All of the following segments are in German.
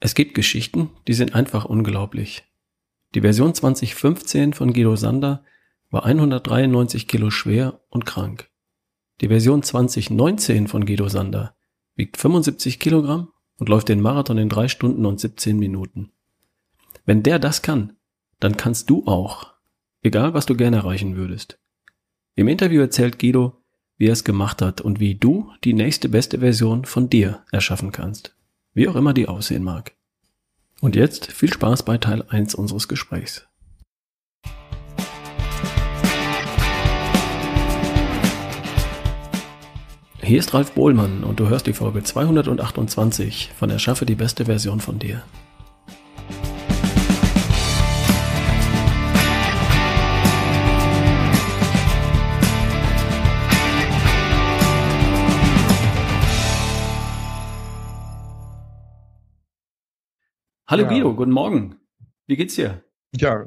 Es gibt Geschichten, die sind einfach unglaublich. Die Version 2015 von Guido Sander war 193 Kilo schwer und krank. Die Version 2019 von Guido Sander wiegt 75 Kilogramm und läuft den Marathon in drei Stunden und 17 Minuten. Wenn der das kann, dann kannst du auch. Egal, was du gerne erreichen würdest. Im Interview erzählt Guido, wie er es gemacht hat und wie du die nächste beste Version von dir erschaffen kannst wie auch immer die aussehen mag. Und jetzt viel Spaß bei Teil 1 unseres Gesprächs. Hier ist Ralf Bohlmann und du hörst die Folge 228 von Erschaffe die beste Version von dir. Hallo ja. Guido, guten Morgen. Wie geht's dir? Ja,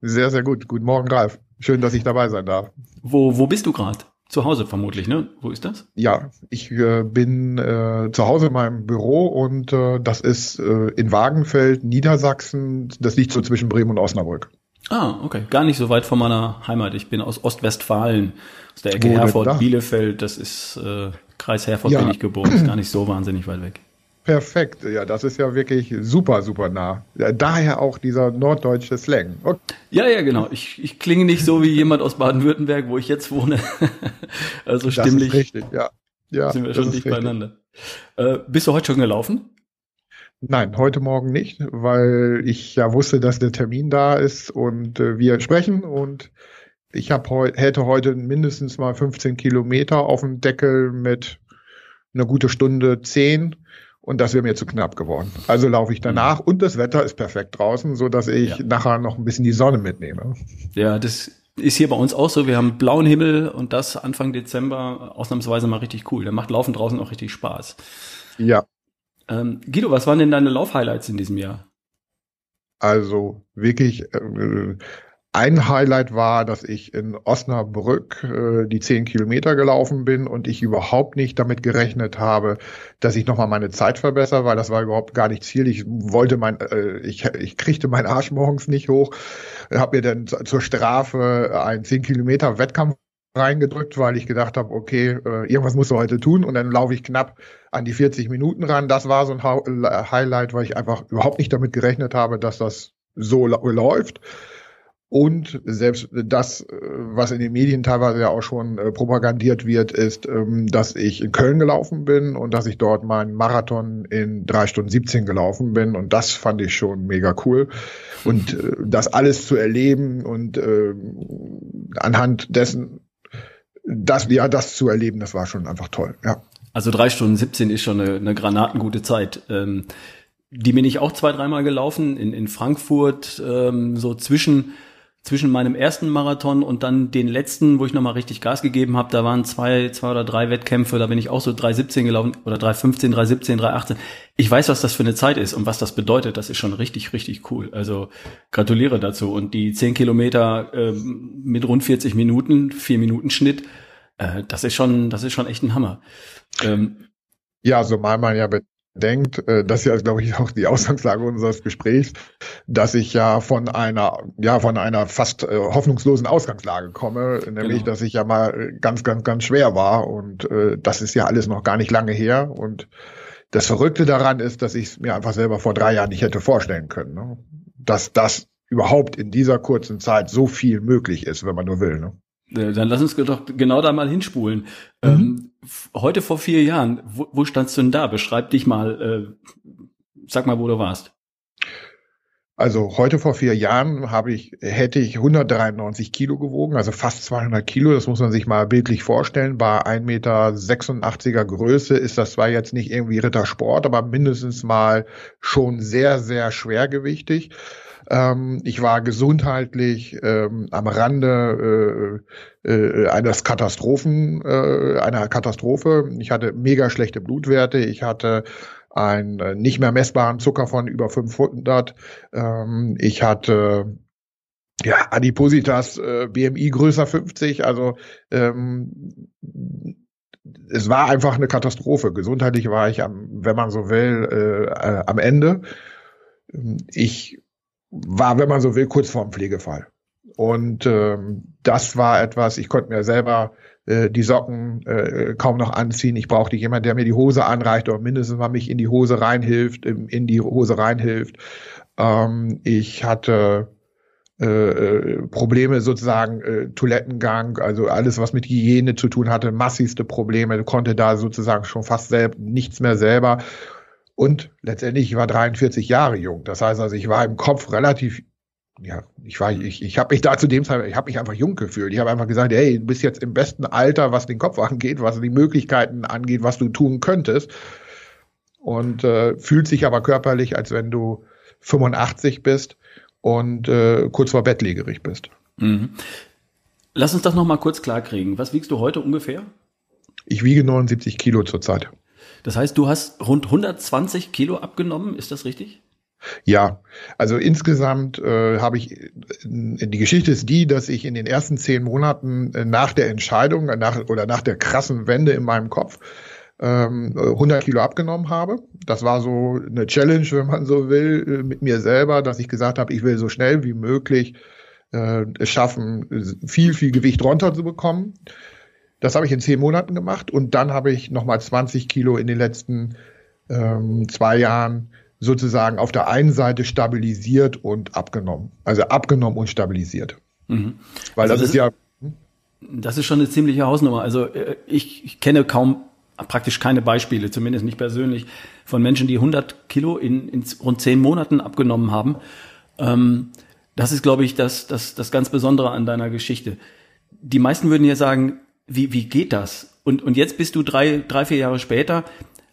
sehr, sehr gut. Guten Morgen, Ralf. Schön, dass ich dabei sein darf. Wo, wo bist du gerade? Zu Hause vermutlich, ne? Wo ist das? Ja, ich äh, bin äh, zu Hause in meinem Büro und äh, das ist äh, in Wagenfeld, Niedersachsen. Das liegt so zwischen Bremen und Osnabrück. Ah, okay. Gar nicht so weit von meiner Heimat. Ich bin aus Ostwestfalen, aus der Ecke Herford, Bielefeld. Das ist äh, Kreis Herford ja. bin ich geboren. Ist gar nicht so wahnsinnig weit weg. Perfekt, ja, das ist ja wirklich super, super nah. Daher auch dieser norddeutsche Slang. Okay. Ja, ja, genau. Ich, ich klinge nicht so wie jemand aus Baden-Württemberg, wo ich jetzt wohne. also stimmlich. Das ist richtig, ja. ja sind wir schon dicht beieinander. Äh, bist du heute schon gelaufen? Nein, heute Morgen nicht, weil ich ja wusste, dass der Termin da ist und äh, wir sprechen und ich hab heu hätte heute mindestens mal 15 Kilometer auf dem Deckel mit einer gute Stunde 10 und das wäre mir zu knapp geworden. Also laufe ich danach mhm. und das Wetter ist perfekt draußen, so dass ich ja. nachher noch ein bisschen die Sonne mitnehme. Ja, das ist hier bei uns auch so. Wir haben blauen Himmel und das Anfang Dezember ausnahmsweise mal richtig cool. Da macht Laufen draußen auch richtig Spaß. Ja. Ähm, Guido, was waren denn deine Laufhighlights in diesem Jahr? Also wirklich äh, ein Highlight war, dass ich in Osnabrück äh, die zehn Kilometer gelaufen bin und ich überhaupt nicht damit gerechnet habe, dass ich nochmal meine Zeit verbessere, weil das war überhaupt gar nicht Ziel. Ich wollte mein, äh, ich, ich kriegte meinen Arsch morgens nicht hoch, habe mir dann zur Strafe einen zehn Kilometer Wettkampf reingedrückt, weil ich gedacht habe, okay, äh, irgendwas musst du heute tun und dann laufe ich knapp an die 40 Minuten ran. Das war so ein Highlight, weil ich einfach überhaupt nicht damit gerechnet habe, dass das so läuft. Und selbst das, äh, was in den Medien teilweise ja auch schon äh, propagandiert wird, ist, ähm, dass ich in Köln gelaufen bin und dass ich dort meinen Marathon in drei Stunden 17 gelaufen bin. Und das fand ich schon mega cool. Und äh, das alles zu erleben und anhand dessen, das, ja, das zu erleben, das war schon einfach toll, ja. Also drei Stunden 17 ist schon eine, eine granatengute Zeit. Ähm, die bin ich auch zwei, dreimal gelaufen in, in Frankfurt, ähm, so zwischen zwischen meinem ersten Marathon und dann den letzten, wo ich nochmal richtig Gas gegeben habe, da waren zwei, zwei oder drei Wettkämpfe, da bin ich auch so 3,17 gelaufen oder 3,15, 3,17, 3,18. Ich weiß, was das für eine Zeit ist und was das bedeutet. Das ist schon richtig, richtig cool. Also gratuliere dazu. Und die 10 Kilometer äh, mit rund 40 Minuten, 4 Minuten Schnitt, äh, das ist schon, das ist schon echt ein Hammer. Ähm, ja, so mal man ja denkt, äh, das ist ja, glaube ich, auch die Ausgangslage unseres Gesprächs, dass ich ja von einer, ja, von einer fast äh, hoffnungslosen Ausgangslage komme, nämlich, genau. dass ich ja mal ganz, ganz, ganz schwer war und äh, das ist ja alles noch gar nicht lange her und das Verrückte daran ist, dass ich es mir einfach selber vor drei Jahren nicht hätte vorstellen können, ne? dass das überhaupt in dieser kurzen Zeit so viel möglich ist, wenn man nur will. Ne? Äh, dann lass uns doch genau da mal hinspulen. Mhm. Ähm, heute vor vier Jahren, wo, wo standst du denn da? Beschreib dich mal, äh, sag mal, wo du warst. Also heute vor vier Jahren habe ich, hätte ich 193 Kilo gewogen, also fast 200 Kilo. Das muss man sich mal bildlich vorstellen. Bei 1,86 Meter Größe ist das zwar jetzt nicht irgendwie Rittersport, aber mindestens mal schon sehr, sehr schwergewichtig. Ähm, ich war gesundheitlich ähm, am Rande äh, äh, eines Katastrophen, äh, einer Katastrophe. Ich hatte mega schlechte Blutwerte. Ich hatte einen äh, nicht mehr messbaren Zucker von über 500. Ähm, ich hatte ja, Adipositas, äh, BMI größer 50, also ähm, es war einfach eine Katastrophe. Gesundheitlich war ich am, wenn man so will, äh, äh, am Ende. Ich war, wenn man so will, kurz vorm Pflegefall. Und ähm, das war etwas, ich konnte mir selber äh, die Socken äh, kaum noch anziehen. Ich brauchte jemanden, der mir die Hose anreicht oder mindestens mal mich in die Hose reinhilft, in die Hose reinhilft. Ähm, ich hatte äh, äh, Probleme sozusagen äh, Toilettengang, also alles, was mit Hygiene zu tun hatte, massivste Probleme, konnte da sozusagen schon fast selbst nichts mehr selber. Und letztendlich, ich war 43 Jahre jung. Das heißt also, ich war im Kopf relativ ja, ich war, ich, ich habe mich da zu dem Zeitpunkt, ich habe mich einfach jung gefühlt. Ich habe einfach gesagt, hey, du bist jetzt im besten Alter, was den Kopf angeht, was die Möglichkeiten angeht, was du tun könntest. Und äh, fühlt sich aber körperlich, als wenn du 85 bist und äh, kurz vor bettlägerig bist. Mhm. Lass uns das nochmal kurz klarkriegen. Was wiegst du heute ungefähr? Ich wiege 79 Kilo zurzeit. Das heißt, du hast rund 120 Kilo abgenommen, ist das richtig? Ja, also insgesamt äh, habe ich, äh, die Geschichte ist die, dass ich in den ersten zehn Monaten äh, nach der Entscheidung nach, oder nach der krassen Wende in meinem Kopf ähm, 100 Kilo abgenommen habe. Das war so eine Challenge, wenn man so will, äh, mit mir selber, dass ich gesagt habe, ich will so schnell wie möglich äh, es schaffen, viel, viel Gewicht runterzubekommen. Das habe ich in zehn Monaten gemacht und dann habe ich nochmal 20 Kilo in den letzten ähm, zwei Jahren sozusagen auf der einen Seite stabilisiert und abgenommen. Also abgenommen und stabilisiert. Mhm. Weil also das, das, ist ja. Hm? Das ist schon eine ziemliche Hausnummer. Also äh, ich, ich kenne kaum praktisch keine Beispiele, zumindest nicht persönlich, von Menschen, die 100 Kilo in, in rund zehn Monaten abgenommen haben. Ähm, das ist, glaube ich, das, das, das ganz Besondere an deiner Geschichte. Die meisten würden ja sagen, wie, wie geht das? Und, und jetzt bist du drei, drei, vier Jahre später,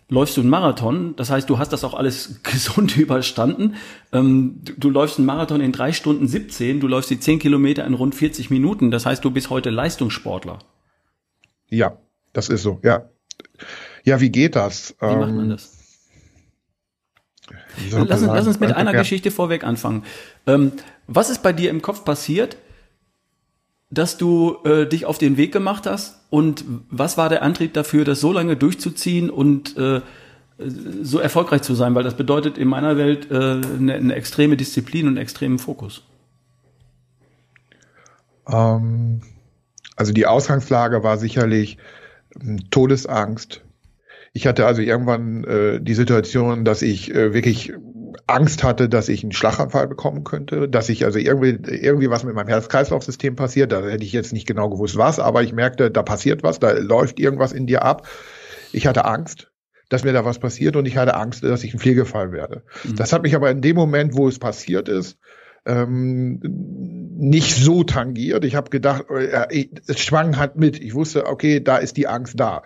läufst du einen Marathon. Das heißt, du hast das auch alles gesund überstanden. Ähm, du, du, läufst einen Marathon in drei Stunden 17, du läufst die zehn Kilometer in rund 40 Minuten. Das heißt, du bist heute Leistungssportler. Ja, das ist so, ja. Ja, wie geht das? Wie ähm, macht man ähm, das? Lass uns, lass uns mit einer ja. Geschichte vorweg anfangen. Ähm, was ist bei dir im Kopf passiert, dass du äh, dich auf den Weg gemacht hast? Und was war der Antrieb dafür, das so lange durchzuziehen und äh, so erfolgreich zu sein? Weil das bedeutet in meiner Welt äh, eine, eine extreme Disziplin und einen extremen Fokus. Ähm, also die Ausgangslage war sicherlich ähm, Todesangst, ich hatte also irgendwann äh, die Situation, dass ich äh, wirklich Angst hatte, dass ich einen Schlaganfall bekommen könnte, dass ich also irgendwie, irgendwie was mit meinem Herz-Kreislauf-System passiert. Da hätte ich jetzt nicht genau gewusst, was, aber ich merkte, da passiert was, da läuft irgendwas in dir ab. Ich hatte Angst, dass mir da was passiert und ich hatte Angst, dass ich ein Pflegefall werde. Mhm. Das hat mich aber in dem Moment, wo es passiert ist, ähm, nicht so tangiert. Ich habe gedacht, äh, es schwang halt mit. Ich wusste, okay, da ist die Angst da.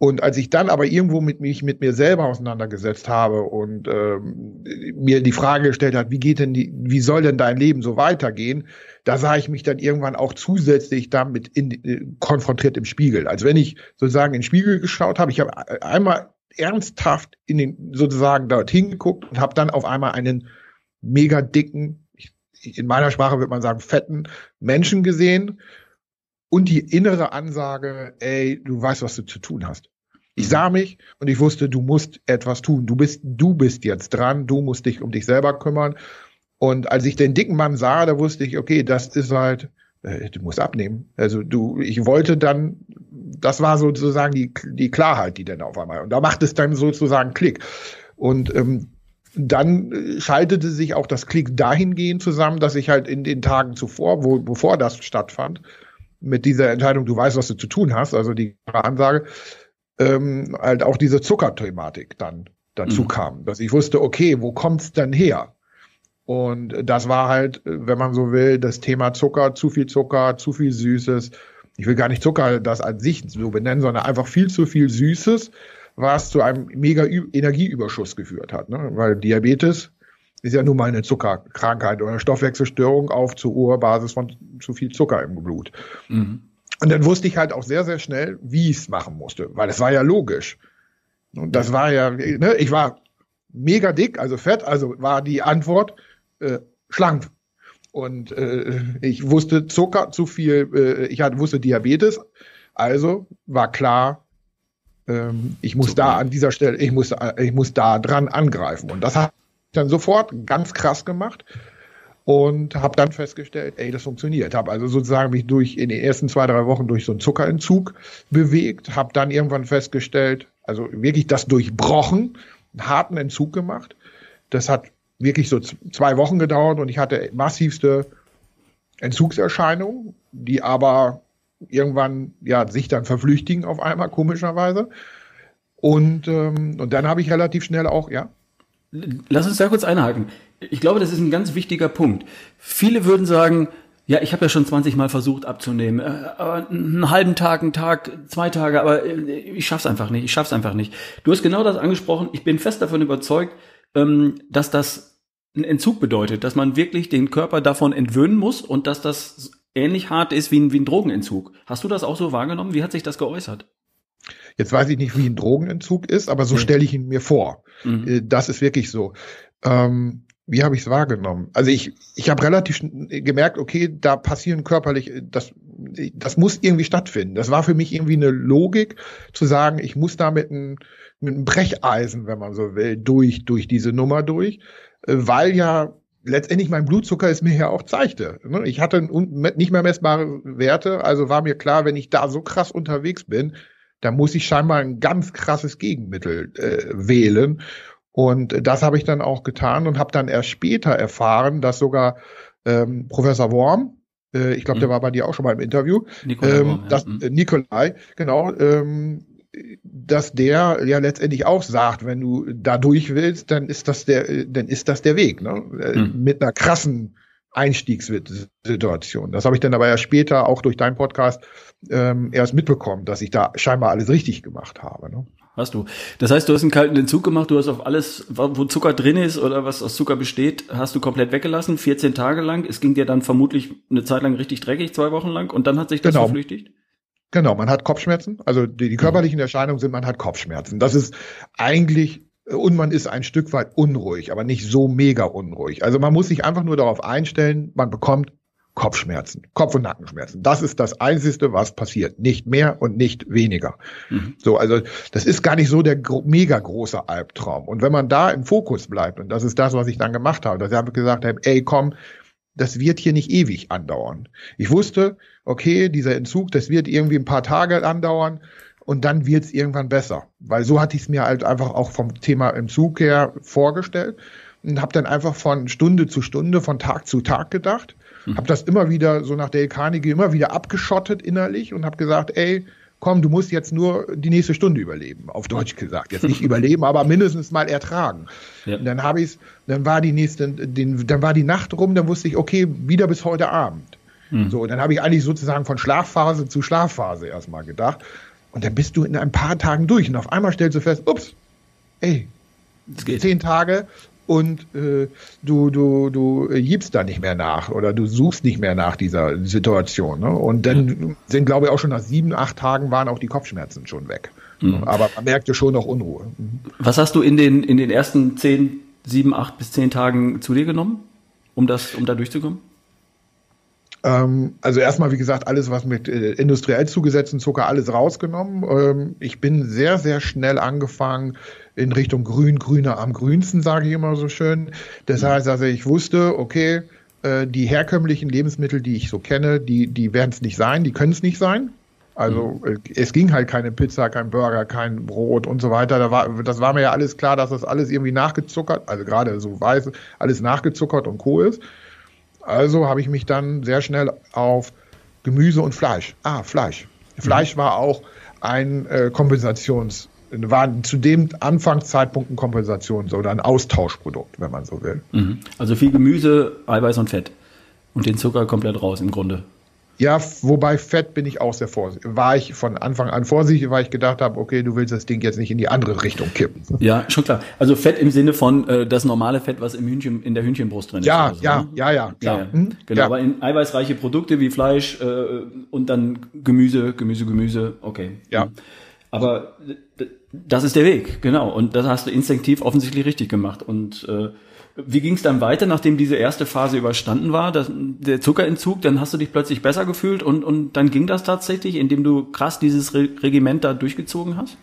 Und als ich dann aber irgendwo mit mich mit mir selber auseinandergesetzt habe und ähm, mir die Frage gestellt hat, wie geht denn die, wie soll denn dein Leben so weitergehen, da sah ich mich dann irgendwann auch zusätzlich damit in, äh, konfrontiert im Spiegel. Also wenn ich sozusagen in den Spiegel geschaut habe, ich habe einmal ernsthaft in den sozusagen dorthin geguckt und habe dann auf einmal einen mega dicken, in meiner Sprache würde man sagen fetten Menschen gesehen und die innere Ansage, ey, du weißt, was du zu tun hast. Ich mhm. sah mich und ich wusste, du musst etwas tun. Du bist, du bist jetzt dran, du musst dich um dich selber kümmern. Und als ich den dicken Mann sah, da wusste ich, okay, das ist halt, äh, du musst abnehmen. Also du, ich wollte dann, das war sozusagen die, die Klarheit, die dann auf einmal, und da macht es dann sozusagen Klick. Und ähm, dann schaltete sich auch das Klick dahingehend zusammen, dass ich halt in den Tagen zuvor, wo, bevor das stattfand, mit dieser Entscheidung, du weißt, was du zu tun hast, also die Ansage, ähm, halt auch diese Zuckerthematik dann dazu mhm. kam, dass ich wusste, okay, wo kommt's denn her? Und das war halt, wenn man so will, das Thema Zucker, zu viel Zucker, zu viel Süßes. Ich will gar nicht Zucker das an sich so benennen, sondern einfach viel zu viel Süßes, was zu einem mega Energieüberschuss geführt hat. Ne? Weil Diabetes ist ja nun mal eine Zuckerkrankheit oder Stoffwechselstörung auf zu hoher Basis von zu viel Zucker im Blut. Mhm. Und dann wusste ich halt auch sehr, sehr schnell, wie ich es machen musste, weil es war ja logisch. Und das war ja, ne, ich war mega dick, also fett, also war die Antwort äh, schlank. Und äh, ich wusste Zucker zu viel, äh, ich hatte, wusste Diabetes, also war klar, ähm, ich muss Super. da an dieser Stelle, ich muss, ich muss da dran angreifen. Und das hat dann sofort ganz krass gemacht und habe dann festgestellt, ey, das funktioniert. Habe also sozusagen mich durch in den ersten zwei drei Wochen durch so einen Zuckerentzug bewegt, habe dann irgendwann festgestellt, also wirklich das durchbrochen, einen harten Entzug gemacht. Das hat wirklich so zwei Wochen gedauert und ich hatte massivste Entzugserscheinungen, die aber irgendwann ja sich dann verflüchtigen auf einmal komischerweise. Und ähm, und dann habe ich relativ schnell auch ja. Lass uns da kurz einhaken. Ich glaube, das ist ein ganz wichtiger Punkt. Viele würden sagen, ja, ich habe ja schon 20 Mal versucht abzunehmen, äh, aber einen halben Tag, einen Tag, zwei Tage, aber äh, ich schaff's einfach nicht, ich schaff's einfach nicht. Du hast genau das angesprochen. Ich bin fest davon überzeugt, ähm, dass das ein Entzug bedeutet, dass man wirklich den Körper davon entwöhnen muss und dass das ähnlich hart ist wie ein, wie ein Drogenentzug. Hast du das auch so wahrgenommen? Wie hat sich das geäußert? Jetzt weiß ich nicht, wie ein Drogenentzug ist, aber so mhm. stelle ich ihn mir vor. Mhm. Äh, das ist wirklich so. Ähm, wie habe ich es wahrgenommen? Also ich, ich habe relativ gemerkt, okay, da passieren körperlich, das, das muss irgendwie stattfinden. Das war für mich irgendwie eine Logik zu sagen, ich muss da mit einem, mit einem Brecheisen, wenn man so will, durch, durch diese Nummer durch, äh, weil ja letztendlich mein Blutzucker es mir ja auch zeigte. Ne? Ich hatte nicht mehr messbare Werte, also war mir klar, wenn ich da so krass unterwegs bin, da muss ich scheinbar ein ganz krasses Gegenmittel äh, wählen. Und das habe ich dann auch getan und habe dann erst später erfahren, dass sogar ähm, Professor Worm, äh, ich glaube, mhm. der war bei dir auch schon mal im Interview, Nikolai, ähm, Worm, ja. das, mhm. äh, Nikolai genau, ähm, dass der ja letztendlich auch sagt, wenn du da durch willst, dann ist das der, dann ist das der Weg, ne? Mhm. Mit einer krassen Einstiegssituation. Das habe ich dann aber ja später auch durch deinen Podcast ähm, erst mitbekommen, dass ich da scheinbar alles richtig gemacht habe. Ne? Hast du. Das heißt, du hast einen kalten Entzug gemacht, du hast auf alles, wo Zucker drin ist oder was aus Zucker besteht, hast du komplett weggelassen, 14 Tage lang. Es ging dir dann vermutlich eine Zeit lang richtig dreckig, zwei Wochen lang, und dann hat sich das genau. verflüchtigt? Genau, man hat Kopfschmerzen. Also die, die körperlichen Erscheinungen sind, man hat Kopfschmerzen. Das ist eigentlich und man ist ein Stück weit unruhig, aber nicht so mega unruhig. Also man muss sich einfach nur darauf einstellen, man bekommt Kopfschmerzen, Kopf- und Nackenschmerzen. Das ist das Einzige, was passiert. Nicht mehr und nicht weniger. Mhm. So, also das ist gar nicht so der gro mega große Albtraum. Und wenn man da im Fokus bleibt, und das ist das, was ich dann gemacht habe, dass ich einfach gesagt habe, ey, komm, das wird hier nicht ewig andauern. Ich wusste, okay, dieser Entzug, das wird irgendwie ein paar Tage andauern und dann wird es irgendwann besser. Weil so hatte ich es mir halt einfach auch vom Thema Entzug her vorgestellt und habe dann einfach von Stunde zu Stunde, von Tag zu Tag gedacht. Mhm. Habe das immer wieder, so nach Dale Carnegie, immer wieder abgeschottet innerlich und habe gesagt, ey, komm, du musst jetzt nur die nächste Stunde überleben, auf Deutsch gesagt. Jetzt nicht überleben, aber mindestens mal ertragen. Ja. Und dann habe ich dann war die nächste, den, dann war die Nacht rum, dann wusste ich, okay, wieder bis heute Abend. Mhm. So, und dann habe ich eigentlich sozusagen von Schlafphase zu Schlafphase erstmal gedacht. Und dann bist du in ein paar Tagen durch und auf einmal stellst du fest, ups, ey, zehn Tage und äh, du, du, du gibst da nicht mehr nach oder du suchst nicht mehr nach dieser Situation. Ne? Und dann sind, glaube ich, auch schon nach sieben, acht Tagen waren auch die Kopfschmerzen schon weg. Mhm. Aber man merkte schon noch Unruhe. Mhm. Was hast du in den, in den ersten zehn, sieben, acht bis zehn Tagen zu dir genommen, um das, um da durchzukommen? Ähm, also erstmal, wie gesagt, alles, was mit äh, industriell zugesetzten Zucker, alles rausgenommen. Ähm, ich bin sehr, sehr schnell angefangen in Richtung grün, grüner am grünsten, sage ich immer so schön. Das heißt also, ich wusste, okay, äh, die herkömmlichen Lebensmittel, die ich so kenne, die, die werden es nicht sein, die können es nicht sein. Also mhm. Äh, es ging halt keine Pizza, kein Burger, kein Brot und so weiter. Da war, das war mir ja alles klar, dass das alles irgendwie nachgezuckert, also gerade so weiß, alles nachgezuckert und Co. ist. Also habe ich mich dann sehr schnell auf Gemüse und Fleisch. Ah, Fleisch. Fleisch mhm. war auch ein äh, Kompensations, war zu dem Anfangszeitpunkt ein Kompensations- oder ein Austauschprodukt, wenn man so will. Mhm. Also viel Gemüse, Eiweiß und Fett. Und den Zucker komplett raus im Grunde. Ja, wobei Fett bin ich auch sehr vorsichtig. War ich von Anfang an vorsichtig, weil ich gedacht habe, okay, du willst das Ding jetzt nicht in die andere Richtung kippen. Ja, schon klar. Also Fett im Sinne von äh, das normale Fett, was im Hühnchen, in der Hühnchenbrust drin ja, ist. So, ja, ne? ja, ja, klar. Ja. Hm? Genau, ja. aber in eiweißreiche Produkte wie Fleisch äh, und dann Gemüse, Gemüse, Gemüse, okay. Ja. Hm. Aber das ist der Weg, genau. Und das hast du instinktiv offensichtlich richtig gemacht. Und äh, wie ging es dann weiter, nachdem diese erste Phase überstanden war, das, der Zuckerentzug, dann hast du dich plötzlich besser gefühlt und, und dann ging das tatsächlich, indem du krass dieses Re Regiment da durchgezogen hast?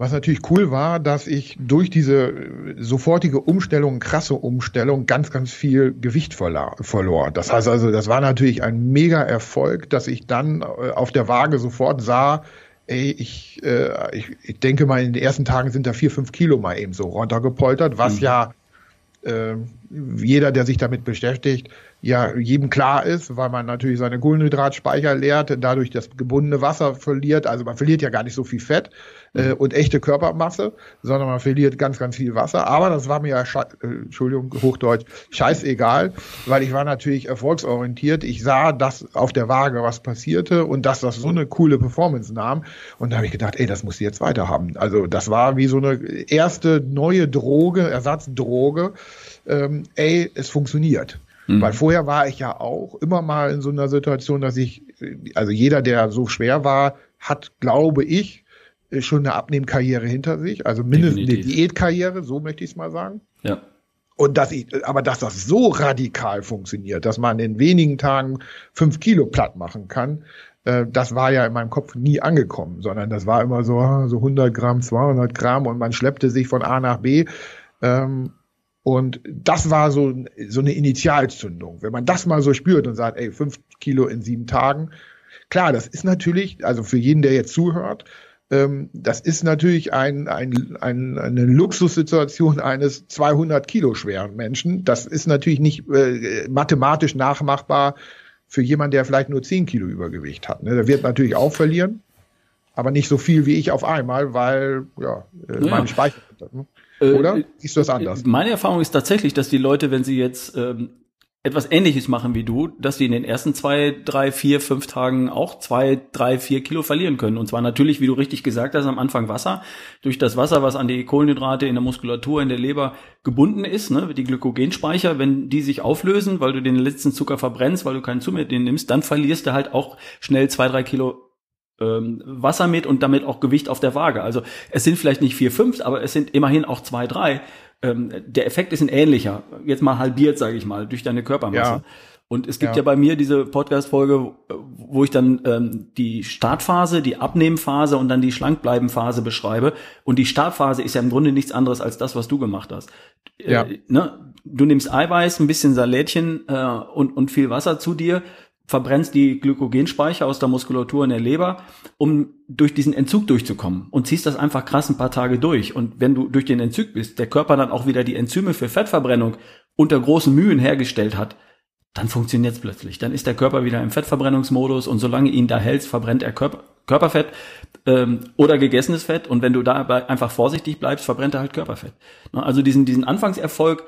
Was natürlich cool war, dass ich durch diese sofortige Umstellung, krasse Umstellung, ganz, ganz viel Gewicht verlor. Das heißt also, das war natürlich ein mega Erfolg, dass ich dann äh, auf der Waage sofort sah, ey, ich, äh, ich, ich denke mal, in den ersten Tagen sind da vier, fünf Kilo mal eben so runtergepoltert, was mhm. ja äh, jeder, der sich damit beschäftigt, ja jedem klar ist, weil man natürlich seine Kohlenhydratspeicher leert, dadurch das gebundene Wasser verliert. Also man verliert ja gar nicht so viel Fett äh, und echte Körpermasse, sondern man verliert ganz, ganz viel Wasser. Aber das war mir ja, äh, Entschuldigung, Hochdeutsch, scheißegal, weil ich war natürlich erfolgsorientiert. Ich sah, dass auf der Waage was passierte und dass das so eine coole Performance nahm. Und da habe ich gedacht, ey, das muss ich jetzt weiterhaben. Also das war wie so eine erste neue Droge, Ersatzdroge. Ähm, ey, es funktioniert. Mhm. Weil vorher war ich ja auch immer mal in so einer Situation, dass ich, also jeder, der so schwer war, hat, glaube ich, schon eine Abnehmkarriere hinter sich, also mindestens Definitiv. eine Diätkarriere, so möchte ich es mal sagen. Ja. Und dass ich, aber dass das so radikal funktioniert, dass man in wenigen Tagen fünf Kilo platt machen kann, äh, das war ja in meinem Kopf nie angekommen, sondern das war immer so, ah, so 100 Gramm, 200 Gramm und man schleppte sich von A nach B. Ähm, und das war so, so eine Initialzündung. Wenn man das mal so spürt und sagt, ey, fünf Kilo in sieben Tagen. Klar, das ist natürlich, also für jeden, der jetzt zuhört, ähm, das ist natürlich ein, ein, ein, eine Luxussituation eines 200 Kilo schweren Menschen. Das ist natürlich nicht äh, mathematisch nachmachbar für jemanden, der vielleicht nur 10 Kilo Übergewicht hat. Ne? Der wird natürlich auch verlieren, aber nicht so viel wie ich auf einmal, weil ja, äh, ja. meine Speicher. Ne? Äh, Oder? Äh, Siehst du das anders? Meine Erfahrung ist tatsächlich, dass die Leute, wenn sie jetzt ähm, etwas Ähnliches machen wie du, dass sie in den ersten zwei, drei, vier, fünf Tagen auch zwei, drei, vier Kilo verlieren können. Und zwar natürlich, wie du richtig gesagt hast, am Anfang Wasser. Durch das Wasser, was an die Kohlenhydrate in der Muskulatur, in der Leber gebunden ist, ne, die Glykogenspeicher, wenn die sich auflösen, weil du den letzten Zucker verbrennst, weil du keinen Zu mehr nimmst, dann verlierst du halt auch schnell zwei, drei Kilo ähm, Wasser mit und damit auch Gewicht auf der Waage. Also es sind vielleicht nicht vier, fünf, aber es sind immerhin auch zwei, drei. Ähm, der Effekt ist ein ähnlicher. Jetzt mal halbiert, sage ich mal, durch deine Körpermasse. Ja. Und es gibt ja. ja bei mir diese Podcast-Folge, wo ich dann ähm, die Startphase, die Abnehmphase und dann die Schlankbleibenphase beschreibe. Und die Startphase ist ja im Grunde nichts anderes als das, was du gemacht hast. Äh, ja. Äh, ne? Du nimmst Eiweiß, ein bisschen Salätchen äh, und, und viel Wasser zu dir verbrennst die Glykogenspeicher aus der Muskulatur in der Leber, um durch diesen Entzug durchzukommen und ziehst das einfach krass ein paar Tage durch. Und wenn du durch den Entzug bist, der Körper dann auch wieder die Enzyme für Fettverbrennung unter großen Mühen hergestellt hat, dann funktioniert es plötzlich. Dann ist der Körper wieder im Fettverbrennungsmodus und solange ihn da hältst, verbrennt er Körper, Körperfett ähm, oder gegessenes Fett. Und wenn du dabei einfach vorsichtig bleibst, verbrennt er halt Körperfett. Also diesen, diesen Anfangserfolg,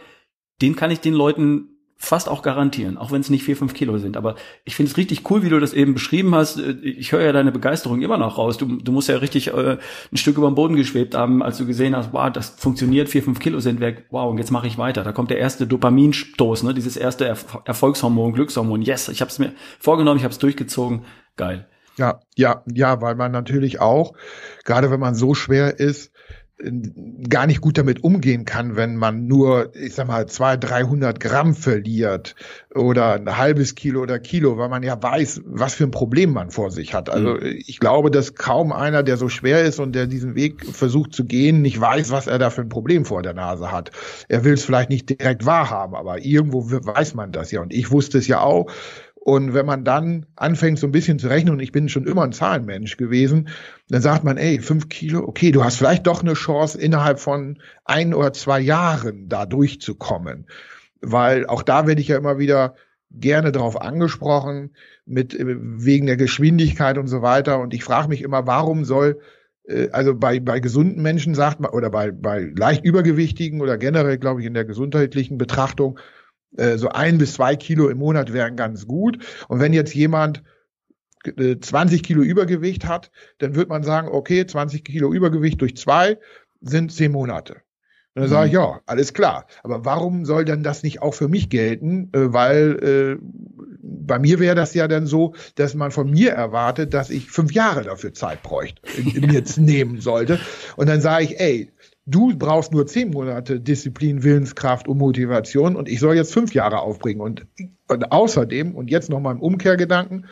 den kann ich den Leuten fast auch garantieren, auch wenn es nicht vier, fünf Kilo sind. Aber ich finde es richtig cool, wie du das eben beschrieben hast. Ich höre ja deine Begeisterung immer noch raus. Du, du musst ja richtig äh, ein Stück über den Boden geschwebt haben, als du gesehen hast, wow, das funktioniert, vier, fünf Kilo sind weg. Wow, und jetzt mache ich weiter. Da kommt der erste Dopaminstoß, ne? dieses erste Erf Erfolgshormon, Glückshormon. Yes, ich habe es mir vorgenommen, ich habe es durchgezogen. Geil. Ja, ja, ja, weil man natürlich auch, gerade wenn man so schwer ist, gar nicht gut damit umgehen kann, wenn man nur, ich sag mal, zwei, dreihundert Gramm verliert oder ein halbes Kilo oder Kilo, weil man ja weiß, was für ein Problem man vor sich hat. Also mhm. ich glaube, dass kaum einer, der so schwer ist und der diesen Weg versucht zu gehen, nicht weiß, was er da für ein Problem vor der Nase hat. Er will es vielleicht nicht direkt wahrhaben, aber irgendwo weiß man das ja. Und ich wusste es ja auch. Und wenn man dann anfängt, so ein bisschen zu rechnen, und ich bin schon immer ein Zahlenmensch gewesen, dann sagt man, ey, fünf Kilo, okay, du hast vielleicht doch eine Chance, innerhalb von ein oder zwei Jahren da durchzukommen. Weil auch da werde ich ja immer wieder gerne darauf angesprochen, mit äh, wegen der Geschwindigkeit und so weiter. Und ich frage mich immer, warum soll äh, also bei, bei gesunden Menschen sagt man, oder bei, bei leicht übergewichtigen oder generell, glaube ich, in der gesundheitlichen Betrachtung, äh, so ein bis zwei Kilo im Monat wären ganz gut. Und wenn jetzt jemand 20 äh, Kilo Übergewicht hat, dann wird man sagen, okay, 20 Kilo Übergewicht durch zwei sind zehn Monate. Und dann mhm. sage ich, ja, alles klar. Aber warum soll denn das nicht auch für mich gelten? Äh, weil äh, bei mir wäre das ja dann so, dass man von mir erwartet, dass ich fünf Jahre dafür Zeit bräuchte, jetzt nehmen sollte. Und dann sage ich, ey, du brauchst nur zehn Monate Disziplin, Willenskraft und Motivation und ich soll jetzt fünf Jahre aufbringen. Und, und außerdem, und jetzt noch mal im Umkehrgedanken,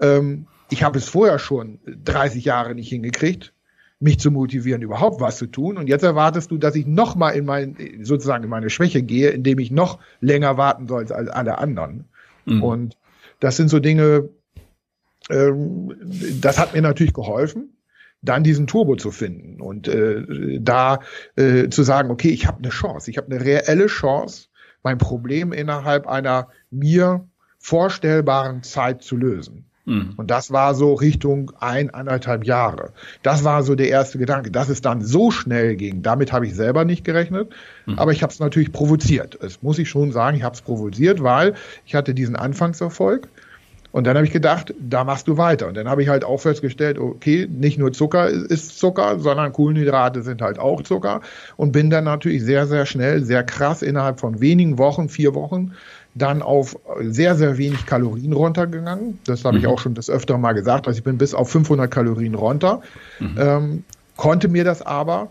ähm, ich habe es vorher schon 30 Jahre nicht hingekriegt, mich zu motivieren, überhaupt was zu tun. Und jetzt erwartest du, dass ich noch mal in mein, sozusagen in meine Schwäche gehe, indem ich noch länger warten soll als alle anderen. Mhm. Und das sind so Dinge, ähm, das hat mir natürlich geholfen dann diesen Turbo zu finden und äh, da äh, zu sagen, okay, ich habe eine Chance, ich habe eine reelle Chance, mein Problem innerhalb einer mir vorstellbaren Zeit zu lösen. Mhm. Und das war so Richtung ein, anderthalb Jahre. Das war so der erste Gedanke. Dass es dann so schnell ging, damit habe ich selber nicht gerechnet. Mhm. Aber ich habe es natürlich provoziert. Das muss ich schon sagen, ich habe es provoziert, weil ich hatte diesen Anfangserfolg. Und dann habe ich gedacht, da machst du weiter. Und dann habe ich halt auch festgestellt, okay, nicht nur Zucker ist Zucker, sondern Kohlenhydrate sind halt auch Zucker. Und bin dann natürlich sehr, sehr schnell, sehr krass innerhalb von wenigen Wochen, vier Wochen, dann auf sehr, sehr wenig Kalorien runtergegangen. Das habe mhm. ich auch schon das öfter mal gesagt. Also ich bin bis auf 500 Kalorien runter, mhm. ähm, konnte mir das aber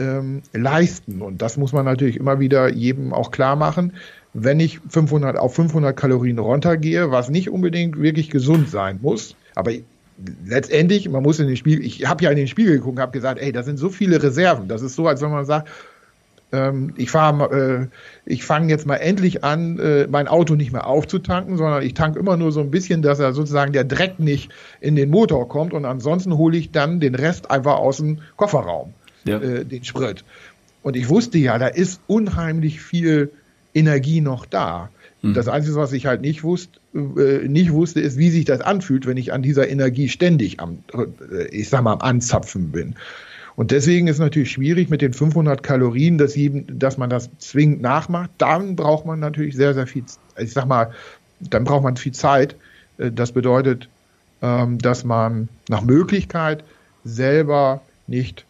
ähm, leisten. Und das muss man natürlich immer wieder jedem auch klar machen wenn ich 500 auf 500 Kalorien runtergehe, was nicht unbedingt wirklich gesund sein muss, aber letztendlich, man muss in den Spiegel, ich habe ja in den Spiegel geguckt, habe gesagt, ey, da sind so viele Reserven. Das ist so, als wenn man sagt, ähm, ich fahre, äh, ich fange jetzt mal endlich an, äh, mein Auto nicht mehr aufzutanken, sondern ich tanke immer nur so ein bisschen, dass er sozusagen der Dreck nicht in den Motor kommt und ansonsten hole ich dann den Rest einfach aus dem Kofferraum, ja. äh, den Sprit. Und ich wusste ja, da ist unheimlich viel Energie noch da. Mhm. Das Einzige, was ich halt nicht wusste, äh, nicht wusste, ist, wie sich das anfühlt, wenn ich an dieser Energie ständig am, äh, ich sag mal, am Anzapfen bin. Und deswegen ist es natürlich schwierig mit den 500 Kalorien, dass, jedem, dass man das zwingend nachmacht. Dann braucht man natürlich sehr, sehr viel, ich sag mal, dann braucht man viel Zeit. Äh, das bedeutet, ähm, dass man nach Möglichkeit selber nicht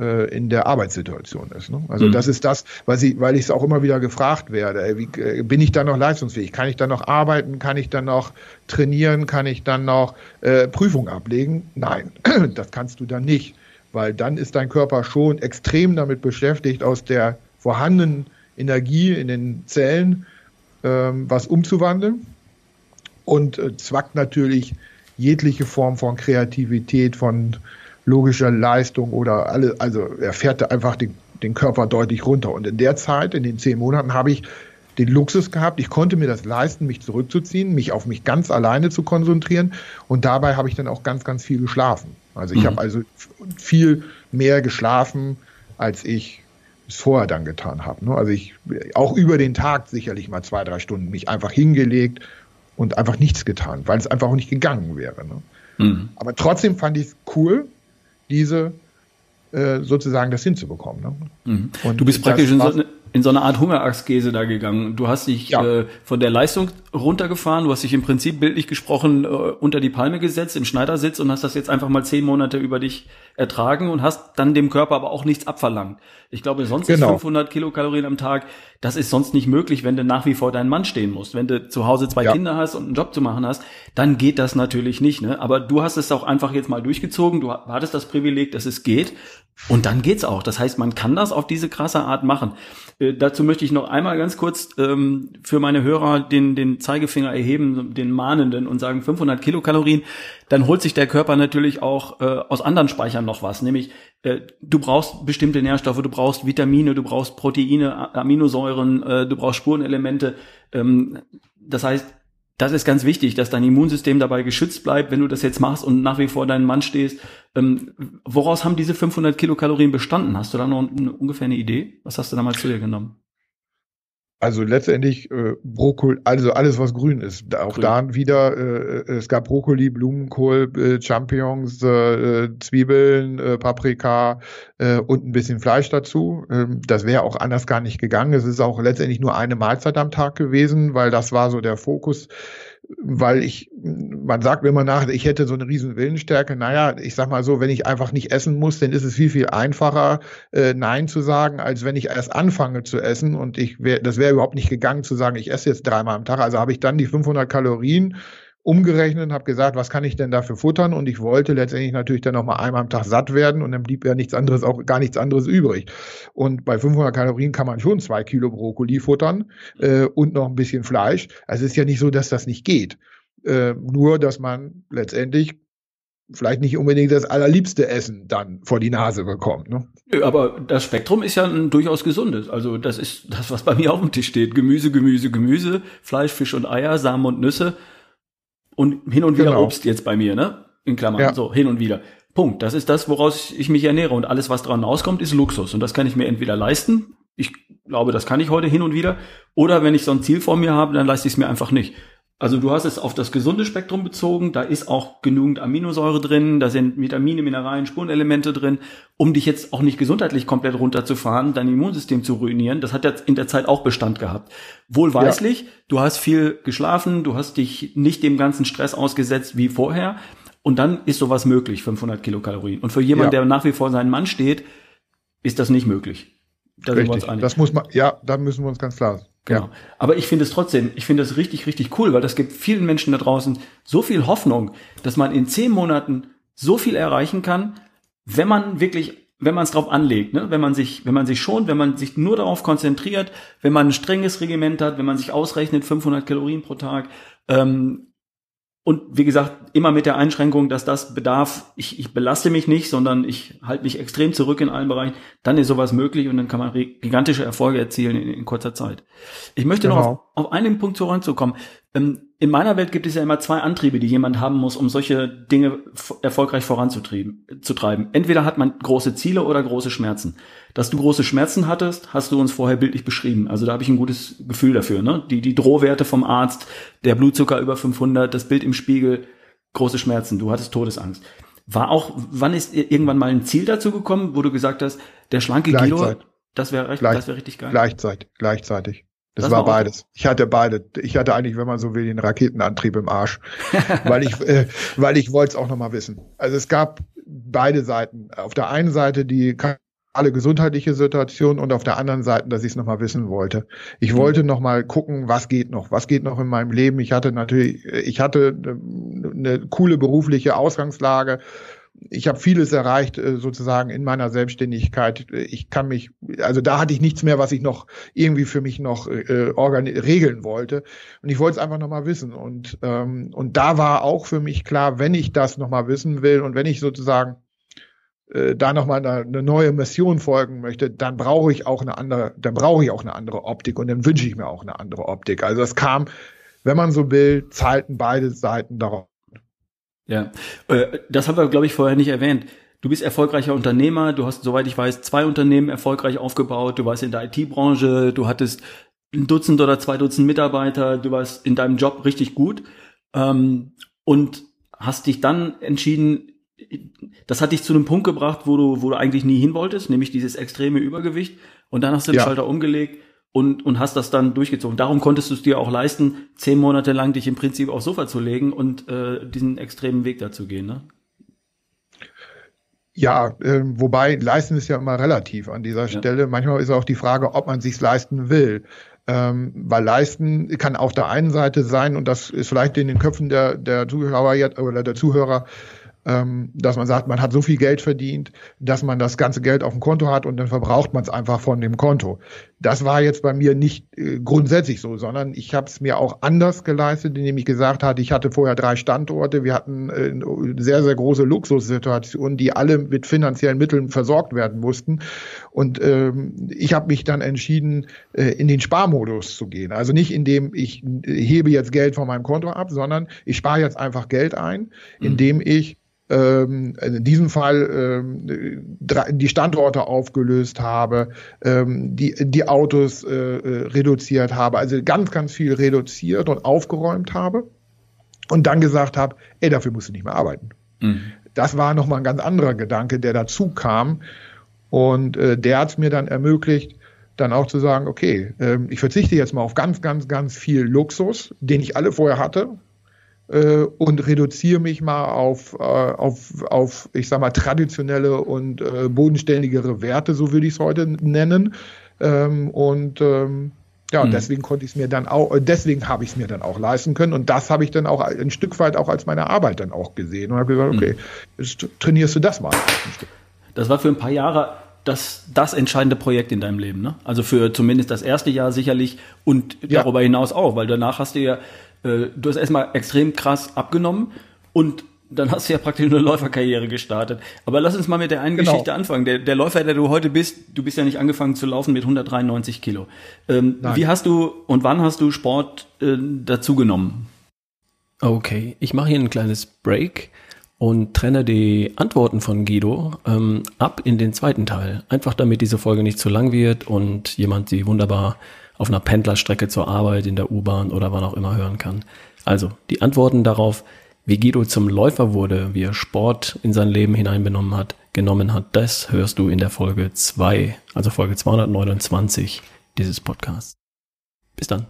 äh, in der Arbeitssituation ist. Ne? Also mhm. das ist das, was ich, weil ich es auch immer wieder gefragt werde. Wie, äh, bin ich dann noch leistungsfähig? Kann ich dann noch arbeiten? Kann ich dann noch trainieren? Kann ich dann noch äh, Prüfung ablegen? Nein, das kannst du dann nicht, weil dann ist dein Körper schon extrem damit beschäftigt, aus der vorhandenen Energie in den Zellen ähm, was umzuwandeln und äh, zwackt natürlich jegliche Form von Kreativität, von logischer Leistung oder alle, also er fährt einfach den, den Körper deutlich runter. Und in der Zeit, in den zehn Monaten, habe ich den Luxus gehabt, ich konnte mir das leisten, mich zurückzuziehen, mich auf mich ganz alleine zu konzentrieren und dabei habe ich dann auch ganz, ganz viel geschlafen. Also ich mhm. habe also viel mehr geschlafen, als ich es vorher dann getan habe. Ne? Also ich auch über den Tag sicherlich mal zwei, drei Stunden mich einfach hingelegt und einfach nichts getan, weil es einfach auch nicht gegangen wäre. Ne? Mhm. Aber trotzdem fand ich es cool, diese äh, sozusagen das hinzubekommen. Ne? Mhm. Und du bist praktisch in so, eine, in so eine Art Hungerachskese da gegangen. Du hast dich ja. äh, von der Leistung runtergefahren, du hast dich im Prinzip bildlich gesprochen äh, unter die Palme gesetzt im Schneidersitz und hast das jetzt einfach mal zehn Monate über dich ertragen und hast dann dem Körper aber auch nichts abverlangt. Ich glaube, sonst genau. ist 500 Kilokalorien am Tag, das ist sonst nicht möglich, wenn du nach wie vor dein Mann stehen musst. Wenn du zu Hause zwei ja. Kinder hast und einen Job zu machen hast, dann geht das natürlich nicht. Ne? Aber du hast es auch einfach jetzt mal durchgezogen. Du hattest das Privileg, dass es geht. Und dann geht's auch. Das heißt, man kann das auf diese krasse Art machen. Äh, dazu möchte ich noch einmal ganz kurz ähm, für meine Hörer den, den Zeigefinger erheben, den mahnenden und sagen 500 Kilokalorien. Dann holt sich der Körper natürlich auch äh, aus anderen Speichern noch was, nämlich äh, du brauchst bestimmte Nährstoffe, du brauchst Vitamine, du brauchst Proteine, Aminosäuren, äh, du brauchst Spurenelemente. Ähm, das heißt, das ist ganz wichtig, dass dein Immunsystem dabei geschützt bleibt, wenn du das jetzt machst und nach wie vor deinen Mann stehst. Ähm, woraus haben diese 500 Kilokalorien bestanden? Hast du da noch eine, ungefähr eine Idee? Was hast du damals zu dir genommen? Also letztendlich äh, Brokkoli, also alles was grün ist. Auch grün. da wieder, äh, es gab Brokkoli, Blumenkohl, äh, Champignons, äh, Zwiebeln, äh, Paprika äh, und ein bisschen Fleisch dazu. Ähm, das wäre auch anders gar nicht gegangen. Es ist auch letztendlich nur eine Mahlzeit am Tag gewesen, weil das war so der Fokus weil ich, man sagt mir immer nach, ich hätte so eine riesen Willensstärke. Naja, ich sag mal so, wenn ich einfach nicht essen muss, dann ist es viel, viel einfacher, äh, Nein zu sagen, als wenn ich erst anfange zu essen und ich wär, das wäre überhaupt nicht gegangen zu sagen, ich esse jetzt dreimal am Tag. Also habe ich dann die 500 Kalorien umgerechnet und habe gesagt, was kann ich denn dafür futtern? Und ich wollte letztendlich natürlich dann noch mal einmal am Tag satt werden und dann blieb ja nichts anderes, auch gar nichts anderes übrig. Und bei 500 Kalorien kann man schon zwei Kilo Brokkoli futtern äh, und noch ein bisschen Fleisch. Also es ist ja nicht so, dass das nicht geht. Äh, nur, dass man letztendlich vielleicht nicht unbedingt das allerliebste Essen dann vor die Nase bekommt. Ne? Aber das Spektrum ist ja ein durchaus gesundes. Also das ist das, was bei mir auf dem Tisch steht. Gemüse, Gemüse, Gemüse, Fleisch, Fisch und Eier, Samen und Nüsse und hin und wieder genau. Obst jetzt bei mir, ne? In Klammern, ja. so hin und wieder. Punkt. Das ist das, woraus ich mich ernähre. Und alles, was dran auskommt, ist Luxus. Und das kann ich mir entweder leisten. Ich glaube, das kann ich heute hin und wieder. Oder wenn ich so ein Ziel vor mir habe, dann leiste ich es mir einfach nicht. Also du hast es auf das gesunde Spektrum bezogen, da ist auch genügend Aminosäure drin, da sind Vitamine, Mineralien, Spurenelemente drin, um dich jetzt auch nicht gesundheitlich komplett runterzufahren, dein Immunsystem zu ruinieren. Das hat ja in der Zeit auch Bestand gehabt. Wohlweislich, ja. du hast viel geschlafen, du hast dich nicht dem ganzen Stress ausgesetzt wie vorher und dann ist sowas möglich, 500 Kilokalorien. Und für jemanden, ja. der nach wie vor seinen Mann steht, ist das nicht möglich. Da Richtig. Das muss man, ja, da müssen wir uns ganz klar Genau. Ja. Aber ich finde es trotzdem, ich finde es richtig, richtig cool, weil das gibt vielen Menschen da draußen so viel Hoffnung, dass man in zehn Monaten so viel erreichen kann, wenn man wirklich, wenn man es drauf anlegt, ne? wenn man sich, wenn man sich schont, wenn man sich nur darauf konzentriert, wenn man ein strenges Regiment hat, wenn man sich ausrechnet 500 Kalorien pro Tag, ähm, und wie gesagt, immer mit der Einschränkung, dass das bedarf, ich, ich belaste mich nicht, sondern ich halte mich extrem zurück in allen Bereichen, dann ist sowas möglich und dann kann man gigantische Erfolge erzielen in, in kurzer Zeit. Ich möchte genau. noch auf, auf einen Punkt zurückzukommen. Ähm, in meiner Welt gibt es ja immer zwei Antriebe, die jemand haben muss, um solche Dinge erfolgreich voranzutreiben. Zu treiben. Entweder hat man große Ziele oder große Schmerzen. Dass du große Schmerzen hattest, hast du uns vorher bildlich beschrieben. Also da habe ich ein gutes Gefühl dafür. Ne? Die, die Drohwerte vom Arzt, der Blutzucker über 500, das Bild im Spiegel, große Schmerzen. Du hattest Todesangst. War auch, wann ist irgendwann mal ein Ziel dazu gekommen, wo du gesagt hast, der schlanke Guido, das wäre das wäre richtig geil. Gleichzeitig, gleichzeitig. Das, das war, war beides. Ich hatte beide. Ich hatte eigentlich, wenn man so will, den Raketenantrieb im Arsch, weil ich, äh, weil ich wollte es auch noch mal wissen. Also es gab beide Seiten. Auf der einen Seite die alle gesundheitliche Situation und auf der anderen Seite, dass ich es noch mal wissen wollte. Ich mhm. wollte noch mal gucken, was geht noch, was geht noch in meinem Leben. Ich hatte natürlich, ich hatte eine coole berufliche Ausgangslage ich habe vieles erreicht äh, sozusagen in meiner Selbstständigkeit. Ich kann mich, also da hatte ich nichts mehr, was ich noch irgendwie für mich noch äh, regeln wollte. Und ich wollte es einfach nochmal wissen. Und ähm, und da war auch für mich klar, wenn ich das nochmal wissen will und wenn ich sozusagen äh, da nochmal eine, eine neue Mission folgen möchte, dann brauche ich auch eine andere, dann brauche ich auch eine andere Optik und dann wünsche ich mir auch eine andere Optik. Also es kam, wenn man so will, zahlten beide Seiten darauf ja, äh, das haben wir, glaube ich, vorher nicht erwähnt. Du bist erfolgreicher Unternehmer, du hast, soweit ich weiß, zwei Unternehmen erfolgreich aufgebaut, du warst in der IT-Branche, du hattest ein Dutzend oder zwei Dutzend Mitarbeiter, du warst in deinem Job richtig gut. Ähm, und hast dich dann entschieden, das hat dich zu einem Punkt gebracht, wo du, wo du eigentlich nie hin wolltest, nämlich dieses extreme Übergewicht. Und dann hast du den ja. Schalter umgelegt und, und hast das dann durchgezogen. Darum konntest du es dir auch leisten, zehn Monate lang dich im Prinzip aufs Sofa zu legen und äh, diesen extremen Weg dazu gehen, ne? Ja, äh, wobei leisten ist ja immer relativ an dieser ja. Stelle. Manchmal ist auch die Frage, ob man sich's leisten will. Ähm, weil leisten kann auf der einen Seite sein, und das ist vielleicht in den Köpfen der, der Zuhörer jetzt, oder der Zuhörer ähm, dass man sagt, man hat so viel Geld verdient, dass man das ganze Geld auf dem Konto hat und dann verbraucht man es einfach von dem Konto. Das war jetzt bei mir nicht äh, grundsätzlich so, sondern ich habe es mir auch anders geleistet, indem ich gesagt hatte, ich hatte vorher drei Standorte, wir hatten äh, sehr, sehr große Luxussituationen, die alle mit finanziellen Mitteln versorgt werden mussten. Und ähm, ich habe mich dann entschieden, äh, in den Sparmodus zu gehen. Also nicht indem ich hebe jetzt Geld von meinem Konto ab, sondern ich spare jetzt einfach Geld ein, indem mhm. ich ähm, in diesem Fall ähm, die Standorte aufgelöst habe, ähm, die, die Autos äh, äh, reduziert habe, also ganz, ganz viel reduziert und aufgeräumt habe und dann gesagt habe, ey, dafür musst du nicht mehr arbeiten. Mhm. Das war nochmal ein ganz anderer Gedanke, der dazu kam und äh, der hat es mir dann ermöglicht, dann auch zu sagen, okay, äh, ich verzichte jetzt mal auf ganz, ganz, ganz viel Luxus, den ich alle vorher hatte, äh, und reduziere mich mal auf, äh, auf, auf, ich sag mal, traditionelle und äh, bodenständigere Werte, so würde ich es heute nennen. Ähm, und ähm, ja, mhm. deswegen konnte ich es mir dann auch, deswegen habe ich es mir dann auch leisten können. Und das habe ich dann auch ein Stück weit auch als meine Arbeit dann auch gesehen und habe gesagt, okay, mhm. jetzt trainierst du das mal. Das war für ein paar Jahre das, das entscheidende Projekt in deinem Leben, ne? Also für zumindest das erste Jahr sicherlich und ja. darüber hinaus auch, weil danach hast du ja äh, du hast erstmal extrem krass abgenommen und dann hast du ja praktisch eine Läuferkarriere gestartet. Aber lass uns mal mit der einen genau. Geschichte anfangen. Der, der Läufer, der du heute bist, du bist ja nicht angefangen zu laufen mit 193 Kilo. Ähm, wie hast du und wann hast du Sport äh, dazugenommen? Okay, ich mache hier ein kleines Break und trenne die Antworten von Guido ähm, ab in den zweiten Teil. Einfach damit diese Folge nicht zu lang wird und jemand sie wunderbar auf einer Pendlerstrecke zur Arbeit, in der U-Bahn oder wann auch immer hören kann. Also die Antworten darauf, wie Guido zum Läufer wurde, wie er Sport in sein Leben hineinbenommen hat, genommen hat, das hörst du in der Folge 2, also Folge 229 dieses Podcasts. Bis dann.